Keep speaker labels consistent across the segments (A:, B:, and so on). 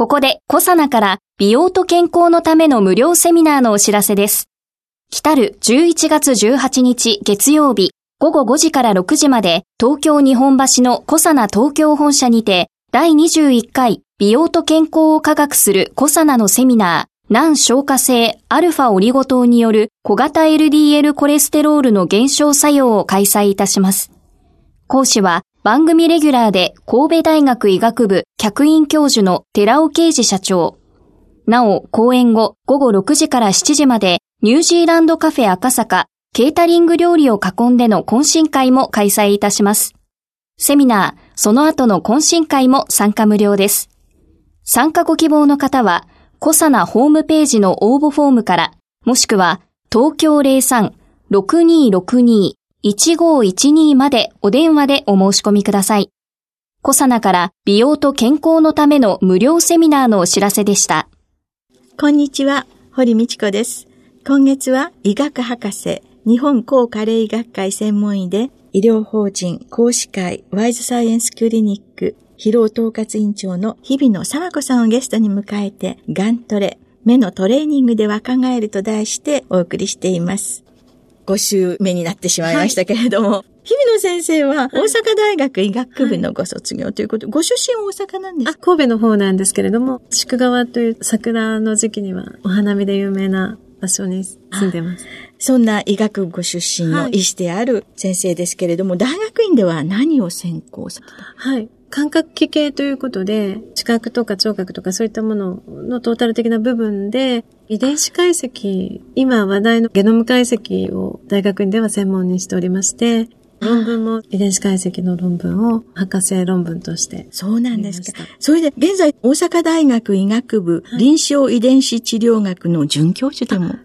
A: ここでコサナから美容と健康のための無料セミナーのお知らせです来たる11月18日月曜日午後5時から6時まで東京日本橋のコサナ東京本社にて第21回美容と健康を科学するコサナのセミナー難消化性アルファオリゴ糖による小型 LDL コレステロールの減少作用を開催いたします。講師は番組レギュラーで神戸大学医学部客員教授の寺尾啓治社長。なお、講演後午後6時から7時までニュージーランドカフェ赤坂ケータリング料理を囲んでの懇親会も開催いたします。セミナー、その後の懇親会も参加無料です。参加ご希望の方は、コサナホームページの応募フォームから、もしくは、東京03-6262 1512までお電話でお申し込みください。コサナから美容と健康のための無料セミナーのお知らせでした。
B: こんにちは、堀道子です。今月は医学博士、日本高加齢医学会専門医で、医療法人講師会ワイズサイエンスクリニック疲労統括委員長の日々野沢子さんをゲストに迎えて、ガントレ、目のトレーニングで若返ると題してお送りしています。5週目になってしまいましたけれども、はい、日々野先生は大阪大学医学部のご卒業ということ。で、はい、ご出身大阪なんですか？
C: 神戸の方なんですけれども、宿川という桜の時期にはお花見で有名な場所に住んでます。
B: そんな医学部出身の医師である先生ですけれども、はい、大学院では何を専攻された？
C: はい。感覚器系ということで、知覚とか聴覚とかそういったもののトータル的な部分で、遺伝子解析、今話題のゲノム解析を大学院では専門にしておりまして、論文も遺伝子解析の論文を博士論文として。
B: そうなんですか。それで現在大阪大学医学部、はい、臨床遺伝子治療学の准教授でも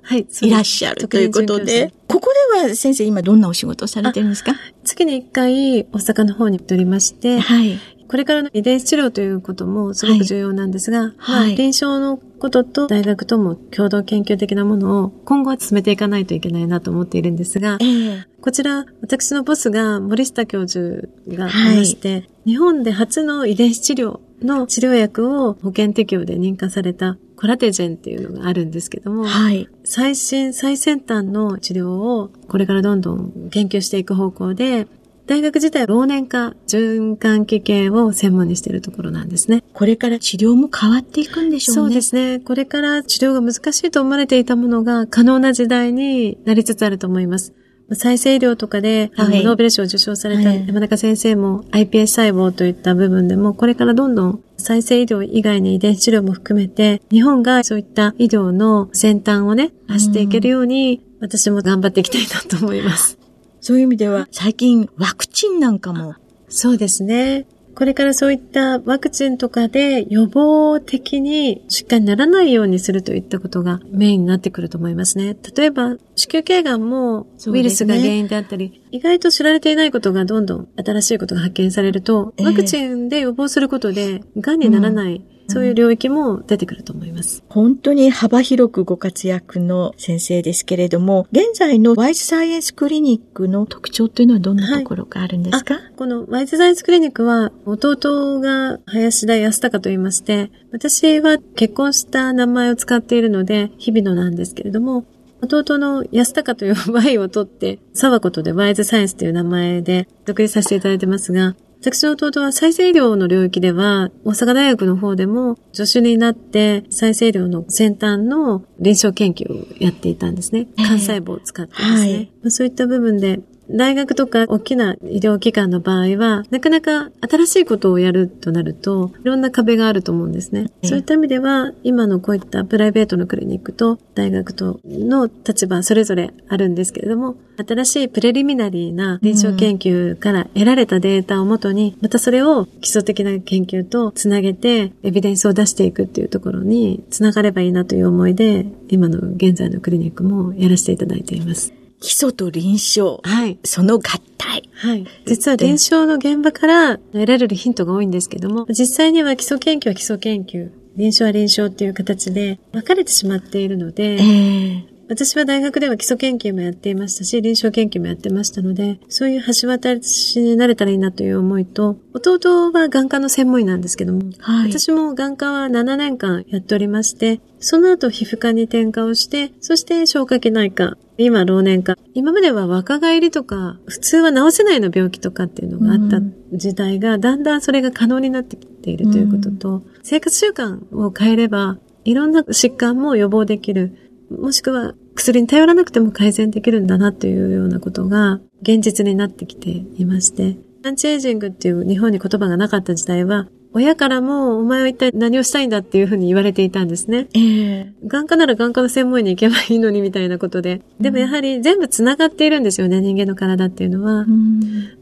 B: いらっしゃるということで、ここでは先生今どんなお仕事をされてるんですか？
C: 月に一回大阪の方に行っておりまして、はい、これからの遺伝子治療ということもすごく重要なんですが、はい、臨床のことと大学とも共同研究的なものを今後は進めていかないといけないなと思っているんですが、えー、こちら、私のボスが森下教授がい。まして、はい、日本で初の遺伝子治療の治療薬を保険適用で認可されたコラテジェンっていうのがあるんですけども、はい、最新、最先端の治療をこれからどんどん研究していく方向で、大学自体老年化循環器系を専門にしているところなんですね。
B: これから治療も変わっていくんでしょうね。
C: そうですね。これから治療が難しいと思われていたものが可能な時代になりつつあると思います。再生医療とかで、はい、ノーベル賞を受賞された山中先生も iPS 細胞といった部分でも、これからどんどん再生医療以外に遺伝子治療も含めて、日本がそういった医療の先端をね、走っていけるように、私も頑張っていきたいなと思います。
B: そういう意味では、最近ワクチンなんかも。
C: そうですね。これからそういったワクチンとかで予防的に疾患にならないようにするといったことがメインになってくると思いますね。例えば、子宮頸がんもウイルスが原因であったり、ね、意外と知られていないことがどんどん新しいことが発見されると、ワクチンで予防することで、癌にならない、うんそういう領域も出てくると思います。
B: 本当に幅広くご活躍の先生ですけれども、現在のワイズサイエンスクリニックの特徴というのはどんなところがあるんですか、はい、
C: このワイズサイエンスクリニックは、弟が林田康隆と言いまして、私は結婚した名前を使っているので、日々のなんですけれども、弟の安高という Y を取って、沢ことでワイズサイエンスという名前で独立させていただいてますが、私の弟は再生医療の領域では、大阪大学の方でも助手になって再生医療の先端の臨床研究をやっていたんですね。幹細胞を使ってですね。はい、そういった部分で大学とか大きな医療機関の場合は、なかなか新しいことをやるとなると、いろんな壁があると思うんですね。そういった意味では、今のこういったプライベートのクリニックと大学との立場それぞれあるんですけれども、新しいプレリミナリーな臨床研究から得られたデータをもとに、またそれを基礎的な研究とつなげて、エビデンスを出していくっていうところにつながればいいなという思いで、今の現在のクリニックもやらせていただいています。
B: 基礎と臨床。はい。その合体。
C: はい。実は臨床の現場から得られるヒントが多いんですけども、実際には基礎研究は基礎研究、臨床は臨床っていう形で分かれてしまっているので、えー、私は大学では基礎研究もやっていましたし、臨床研究もやってましたので、そういう橋渡しになれたらいいなという思いと、弟は眼科の専門医なんですけども、はい、私も眼科は7年間やっておりまして、その後皮膚科に転科をして、そして消化器内科、今老年科。今までは若返りとか、普通は治せないの病気とかっていうのがあった時代が、だんだんそれが可能になってきているということと、生活習慣を変えれば、いろんな疾患も予防できる。もしくは薬に頼らなくても改善できるんだなというようなことが現実になってきていまして、アンチエイジングっていう日本に言葉がなかった時代は、親からも、お前は一体何をしたいんだっていうふうに言われていたんですね。ええー、眼科なら眼科の専門医に行けばいいのにみたいなことで。でもやはり全部繋がっているんですよね、人間の体っていうのは。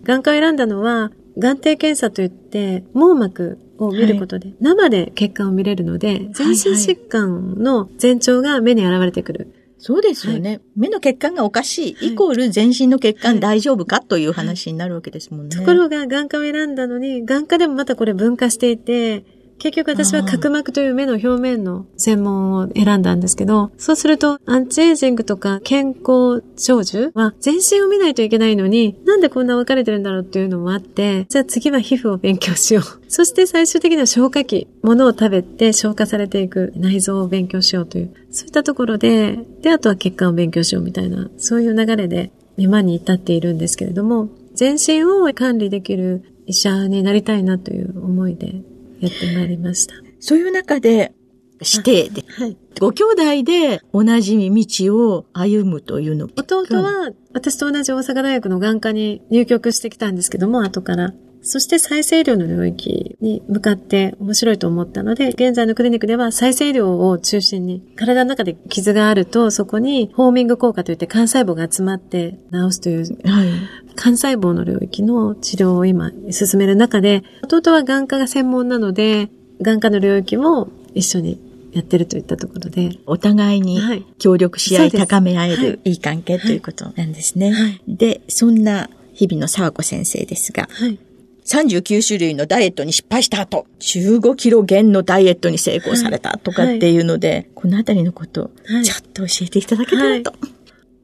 C: 眼科を選んだのは、眼底検査といって、網膜を見ることで、はい、生で血管を見れるので、全身疾患の前兆が目に現れてくる。
B: そうですよね、はい、目の血管がおかしい、イコール全身の血管大丈夫か、という話になるわけですもんね。
C: ところが眼科を選んだのに、眼科でもまたこれ分化していて、結局私は角膜という目の表面の専門を選んだんですけど、そうするとアンチエイジングとか健康長寿は全身を見ないといけないのに、なんでこんな分かれてるんだろうっていうのもあって、じゃあ次は皮膚を勉強しよう。そして最終的には消化器、物を食べて消化されていく内臓を勉強しようという、そういったところで、で、あとは血管を勉強しようみたいな、そういう流れで今に至っているんですけれども、全身を管理できる医者になりたいなという思いでやってまいりました。
B: そういう中で、指定で、はい、ご兄弟で同じ道を歩むというの。
C: 弟は、私と同じ大阪大学の眼科に入局してきたんですけども、後から。そして再生医療の領域に向かって面白いと思ったので、現在のクリニックでは再生医療を中心に、体の中で傷があると、そこにホーミング効果といって幹細胞が集まって治すという、はい、幹細胞の領域の治療を今進める中で、弟は眼科が専門なので、眼科の領域も一緒にやってるといったところで。
B: お互いに協力し合い、高め合える、い、い関係ということなんですね。はい、で、そんな日々の沢子先生ですが、はい、39種類のダイエットに失敗した後、15キロ減のダイエットに成功されたとかっていうので、はい、このあたりのこと、ちょっと教えていただけたらと。は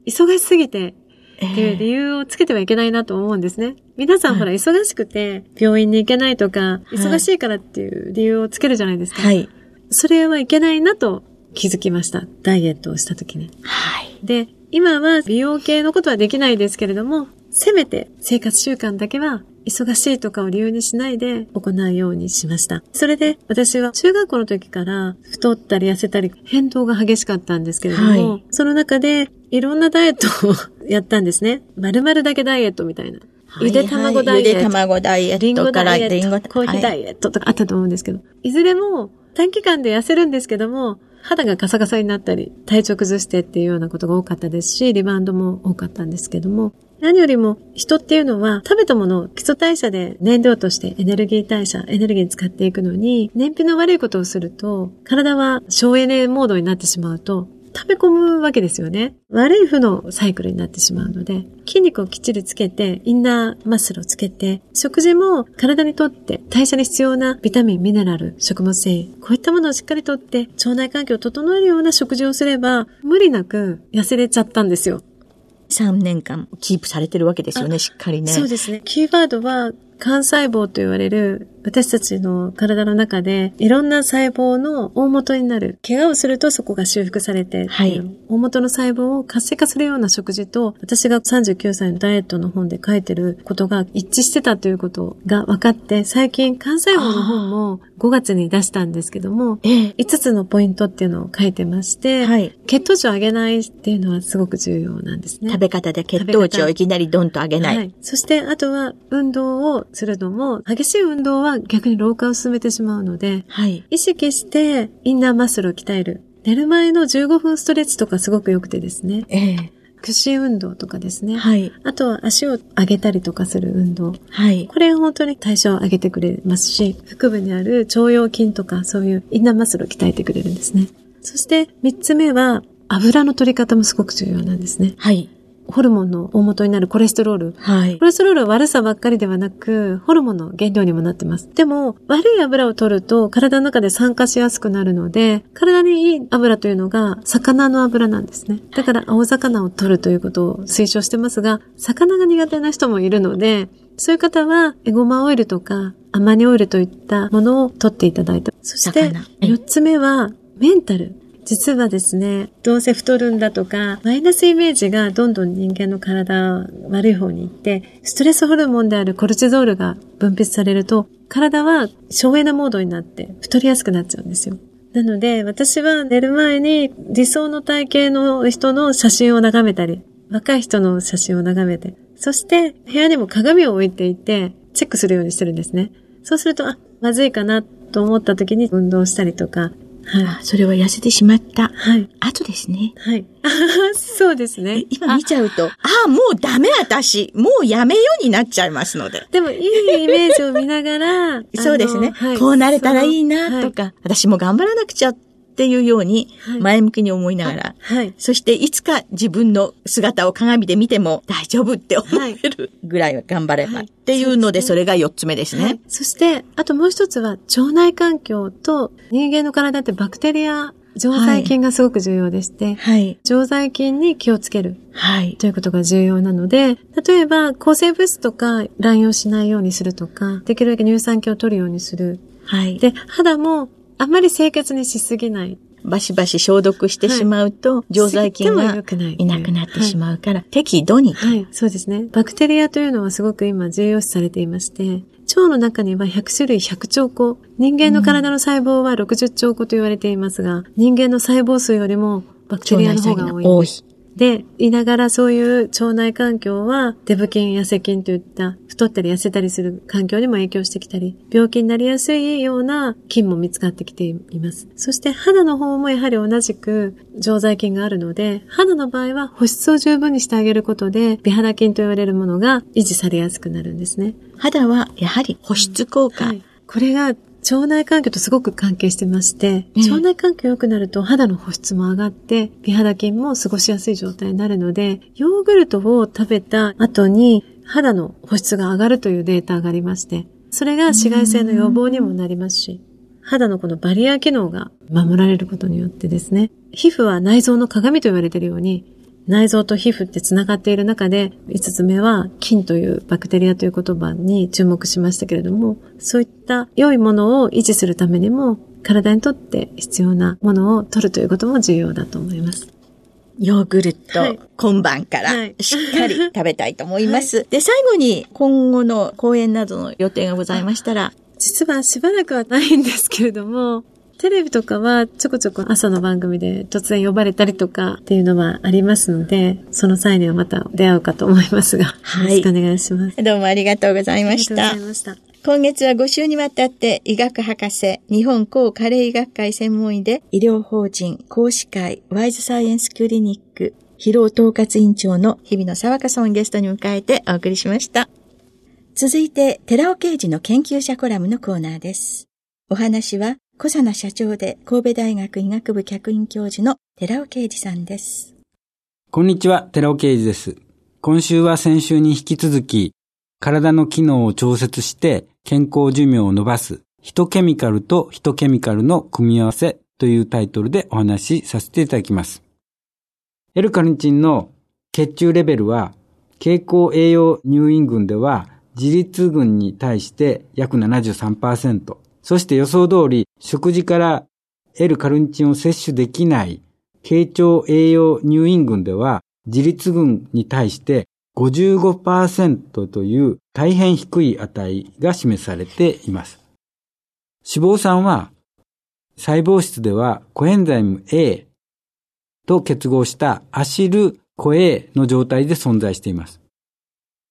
B: い、
C: 忙しすぎて、っていう理由をつけてはいけないなと思うんですね。皆さんほら忙しくて病院に行けないとか、忙しいからっていう理由をつけるじゃないですか。はい。それはいけないなと気づきました。ダイエットをした時に。はい。で、今は美容系のことはできないですけれども、せめて生活習慣だけは忙しいとかを理由にしないで行うようにしました。それで私は中学校の時から太ったり痩せたり変動が激しかったんですけれども、はい、その中でいろんなダイエットをやったんですね。〇〇だけダイエットみたいな。ゆで卵ダイエット。ゆで
B: 卵ダイエット。リンゴ。
C: コーヒーダイエットとかあったと思うんですけど、いずれも短期間で痩せるんですけども、肌がカサカサになったり、体調崩してっていうようなことが多かったですし、リバウンドも多かったんですけども、何よりも人っていうのは食べたものを基礎代謝で燃料としてエネルギー代謝、エネルギーに使っていくのに、燃費の悪いことをすると、体は省エネモードになってしまうと、食べ込むわけですよね。悪い負のサイクルになってしまうので、筋肉をきっちりつけて、インナーマッスルをつけて、食事も体にとって代謝に必要なビタミン、ミネラル、食物繊維、こういったものをしっかりとって、腸内環境を整えるような食事をすれば、無理なく痩せれちゃったんですよ。
B: 3年間キープされてるわけですよね、しっかりね。
C: そうですね。キーワードは、幹細胞と言われる私たちの体の中でいろんな細胞の大元になる。怪我をするとそこが修復されて、はい、大元の細胞を活性化するような食事と私が39歳のダイエットの本で書いてることが一致してたということが分かって、最近幹細胞の本も5月に出したんですけども、5つのポイントっていうのを書いてまして、はい、血糖値を上げないっていうのはすごく重要なんですね。
B: 食べ方で血糖値をいきなりドンと上げない。はい、
C: そしてあとは運動をするのも、激しい運動はは逆に老化を進めてしまうので、はい、意識してインナーマッスルを鍛える。寝る前の15分ストレッチとかすごく良くてですね。ええ屈伸運動とかですね。はい。あとは足を上げたりとかする運動。はい。これが本当に代謝を上げてくれますし、腹部にある腸腰筋とかそういうインナーマッスルを鍛えてくれるんですね。そして三つ目は油の取り方もすごく重要なんですね。はい。ホルモンの大元になるコレステロール。はい。コレステロールは悪さばっかりではなく、ホルモンの原料にもなってます。でも、悪い油を取ると体の中で酸化しやすくなるので、体にいい油というのが魚の油なんですね。だから青魚を取るということを推奨してますが、魚が苦手な人もいるので、そういう方は、エゴマオイルとか、アマニオイルといったものを取っていただいて。そして、四つ目は、メンタル。実はですね、どうせ太るんだとか、マイナスイメージがどんどん人間の体悪い方に行って、ストレスホルモンであるコルチゾールが分泌されると、体は省エネモードになって太りやすくなっちゃうんですよ。なので、私は寝る前に理想の体型の人の写真を眺めたり、若い人の写真を眺めて、そして部屋にも鏡を置いていて、チェックするようにしてるんですね。そうすると、あ、まずいかなと思った時に運動したりとか、
B: はい。それは痩せてしまった。はい。後ですね。
C: はい。そうですね。
B: 今見ちゃうと、ああ、もうダメ私。もうやめようになっちゃいますので。
C: でも、いいイメージを見ながら。
B: そうですね、はい。こうなれたらいいなとか、はい、私も頑張らなくちゃっていうように、前向きに思いながら、はい、そしていつか自分の姿を鏡で見ても大丈夫って思えるぐらい頑張ればっていうので、それが4つ目ですね。はい、
C: そして、あともう一つは腸内環境と人間の体ってバクテリア常在菌がすごく重要でして、はい、常在菌に気をつける。はい。ということが重要なので、例えば、抗生物質とか乱用しないようにするとか、できるだけ乳酸菌を取るようにする。はい。で、肌もあんまり清潔にしすぎない。
B: バシバシ消毒してしまうと、はい、常在菌がいなくなってしまうから、はい、適度に。
C: はい、そうですね。バクテリアというのはすごく今重要視されていまして、腸の中には100種類100兆個。人間の体の細胞は60兆個と言われていますが、人間の細胞数よりもバクテリアの方が多い。多い。で、いながらそういう腸内環境は、デブ菌、痩せ菌といった太ったり痩せたりする環境にも影響してきたり、病気になりやすいような菌も見つかってきています。そして肌の方もやはり同じく常在菌があるので、肌の場合は保湿を十分にしてあげることで、美肌菌と言われるものが維持されやすくなるんですね。
B: 肌はやはり保湿効果。はい、
C: これが腸内環境とすごく関係してまして、腸内環境良くなると肌の保湿も上がって、美肌菌も過ごしやすい状態になるので、ヨーグルトを食べた後に肌の保湿が上がるというデータがありまして、それが紫外線の予防にもなりますし、肌のこのバリア機能が守られることによってですね、皮膚は内臓の鏡と言われているように、内臓と皮膚って繋がっている中で、5つ目は菌というバクテリアという言葉に注目しましたけれども、そういった良いものを維持するためにも、体にとって必要なものを取るということも重要だと思います。
B: ヨーグルト、今晩からしっかり食べたいと思います。はい、で、最後に今後の講演などの予定がございましたら、
C: 実はしばらくはないんですけれども、テレビとかはちょこちょこ朝の番組で突然呼ばれたりとかっていうのはありますので、その際にはまた出会うかと思いますが、はい、よろしくお願いします。
B: どうもありがとうございました。ありがとうございました。今月は5週にわたって医学博士、日本高加齢医学会専門医で医療法人講師会ワイズサイエンスクリニック疲労統括委員長の日比野沢香さんをゲストに迎えてお送りしました。続いて、寺尾刑事の研究者コラムのコーナーです。お話は、小佐奈社長で神戸大学医学部客員教授の寺尾啓二さんです。
D: こんにちは、寺尾啓二です。今週は先週に引き続き、体の機能を調節して健康寿命を伸ばす、ヒトケミカルとヒトケミカルの組み合わせというタイトルでお話しさせていただきます。L カルニチンの血中レベルは、経口栄養入院群では自立群に対して約73%、そして予想通り食事から L カルニチンを摂取できない傾聴栄養入院群では自立群に対して55%という大変低い値が示されています。脂肪酸は細胞質ではコエンザイム A と結合したアシルコ A の状態で存在しています。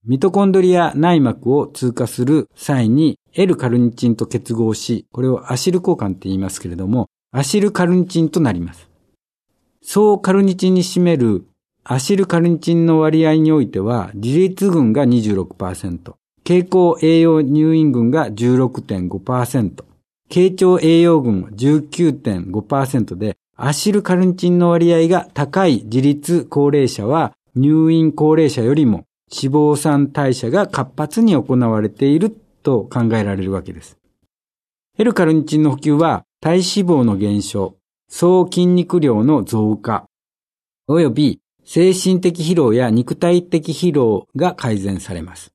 D: ミトコンドリア内膜を通過する際に L カルニチンと結合し、これをアシル交換って言いますけれども、アシルカルニチンとなります。総カルニチンに占めるアシルカルニチンの割合においては、自立群が26%、蛍光栄養入院群が16.5%、傾聴栄養群は19.5%で、アシルカルニチンの割合が高い自立高齢者は入院高齢者よりも脂肪酸代謝が活発に行われていると考えられるわけです。ヘルカルニチンの補給は体脂肪の減少、総筋肉量の増加、及び精神的疲労や肉体的疲労が改善されます。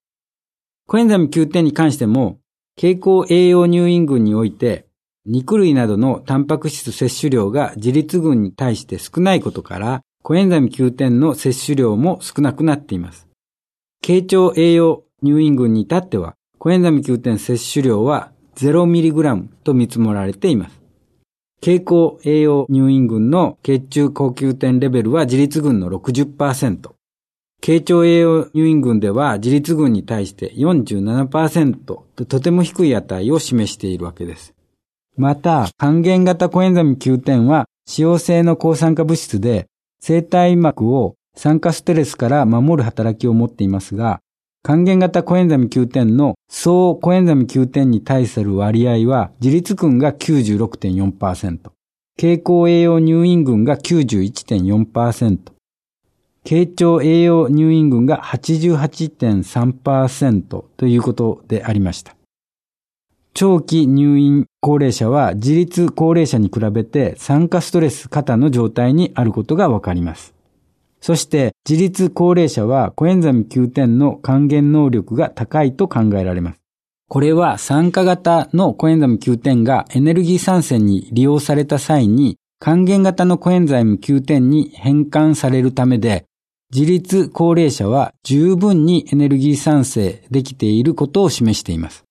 D: コエンザム9点に関しても、経口栄養入院群において、肉類などのタンパク質摂取量が自立群に対して少ないことから、コエンザム9点の摂取量も少なくなっています。傾聴栄養入院群に至っては、コエンザミ9点摂取量は 0mg と見積もられています。経口栄養入院群の血中高級点レベルは自立群の60%。傾聴栄養入院群では自立群に対して47%ととても低い値を示しているわけです。また、還元型コエンザミ9点は、使用性の抗酸化物質で、生体膜を酸化ステレスから守る働きを持っていますが、還元型コエンザミ9点の総コエンザミ9点に対する割合は、自立群が96.4%、経口栄養入院群が91.4%、経腸栄養入院群が88.3%ということでありました。長期入院高齢者は自立高齢者に比べて酸化ストレス型の状態にあることがわかります。そして自立高齢者はコエンザミ9点の還元能力が高いと考えられます。これは酸化型のコエンザム9点がエネルギー酸性に利用された際に還元型のコエンザイム9点に変換されるためで、自立高齢者は十分にエネルギー酸性できていることを示しています。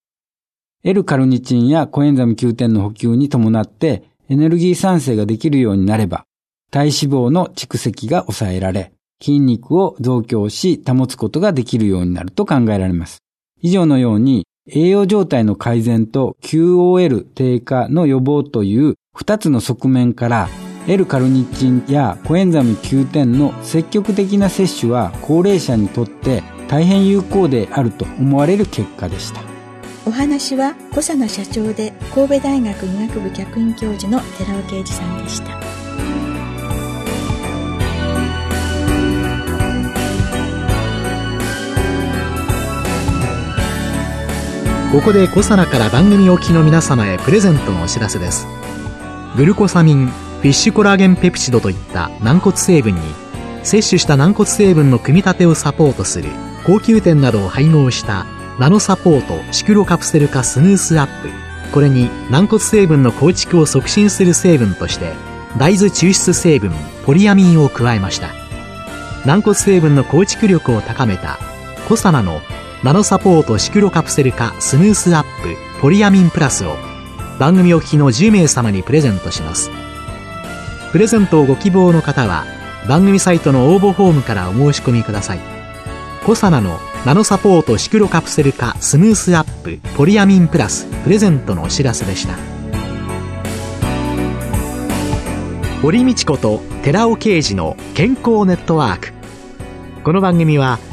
D: L カルニチンやコエンザム9点の補給に伴ってエネルギー酸性ができるようになれば、体脂肪の蓄積が抑えられ、筋肉を増強し保つことができるようになると考えられます。以上のように、栄養状態の改善と QOL 低下の予防という2つの側面から L カルニチンやコエンザミ9点の積極的な摂取は高齢者にとって大変有効であると思われる結果でした
B: お話は小佐野社長で神戸大学医学部客員教授の寺尾啓二さんでした
E: ここでコサナから番組お聞きの皆様へプレゼントのお知らせです。グルコサミンフィッシュコラーゲンペプチドといった軟骨成分に摂取した軟骨成分の組み立てをサポートする高級店などを配合したナノサポートシクロカプセル化スムースアップ。これに軟骨成分の構築を促進する成分として大豆抽出成分ポリアミンを加えました。軟骨成分の構築力を高めたコサナのナノサポートシクロカプセル化スムースアップポリアミンプラスを番組お聞きの10名様にプレゼントします。プレゼントをご希望の方は番組サイトの応募フォームからお申し込みください。コサナのナノサポートシクロカプセル化スムースアップポリアミンプラスプレゼントのお知らせでした。堀道子と寺尾啓二の健康ネットワーク。この番組は「